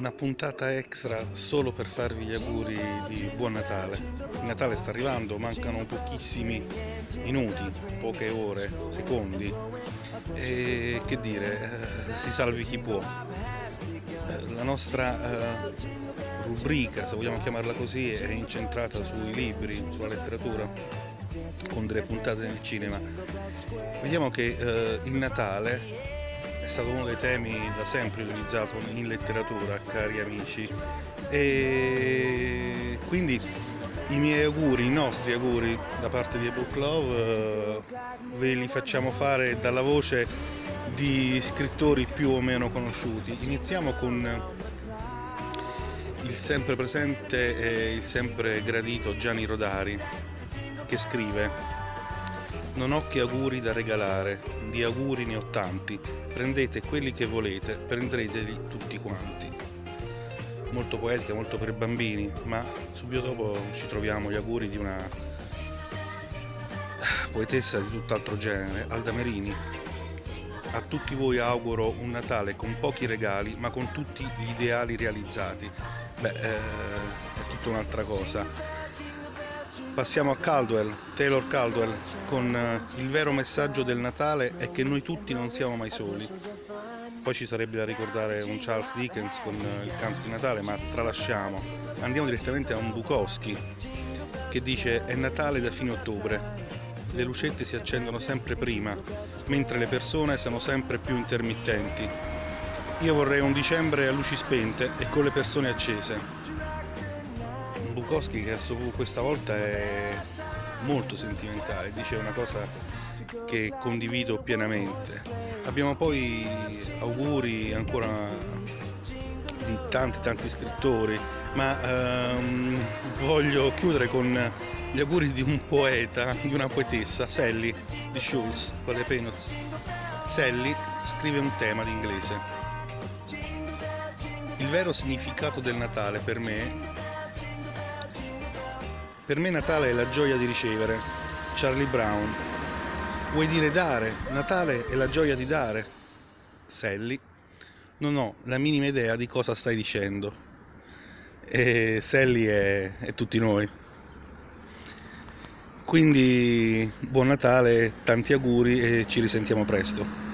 una puntata extra solo per farvi gli auguri di buon Natale. Il Natale sta arrivando, mancano pochissimi minuti, poche ore, secondi. E che dire, eh, si salvi chi può. Eh, la nostra eh, rubrica, se vogliamo chiamarla così, è incentrata sui libri, sulla letteratura, con delle puntate nel cinema. Vediamo che il Natale stato uno dei temi da sempre utilizzato in letteratura, cari amici. E quindi i miei auguri, i nostri auguri da parte di Book Love eh, ve li facciamo fare dalla voce di scrittori più o meno conosciuti. Iniziamo con il sempre presente e il sempre gradito Gianni Rodari che scrive non ho che auguri da regalare, di auguri ne ho tanti, prendete quelli che volete, prendeteli tutti quanti. Molto poetica, molto per bambini, ma subito dopo ci troviamo gli auguri di una poetessa di tutt'altro genere, Alda Merini. A tutti voi auguro un Natale con pochi regali, ma con tutti gli ideali realizzati. Beh, eh, è tutta un'altra cosa Passiamo a Caldwell, Taylor Caldwell, con eh, il vero messaggio del Natale è che noi tutti non siamo mai soli. Poi ci sarebbe da ricordare un Charles Dickens con eh, il canto di Natale, ma tralasciamo. Andiamo direttamente a un Bukowski che dice è Natale da fine ottobre. Le lucette si accendono sempre prima, mentre le persone sono sempre più intermittenti. Io vorrei un dicembre a luci spente e con le persone accese Bukowski che questa volta è molto sentimentale, dice una cosa che condivido pienamente. Abbiamo poi auguri ancora di tanti tanti scrittori, ma ehm, voglio chiudere con gli auguri di un poeta, di una poetessa, Sally di Schulz, con le Penus. Sally scrive un tema di inglese. Il vero significato del Natale per me per me Natale è la gioia di ricevere. Charlie Brown. Vuoi dire dare? Natale è la gioia di dare. Sally. Non ho la minima idea di cosa stai dicendo. E Sally è, è tutti noi. Quindi buon Natale, tanti auguri e ci risentiamo presto.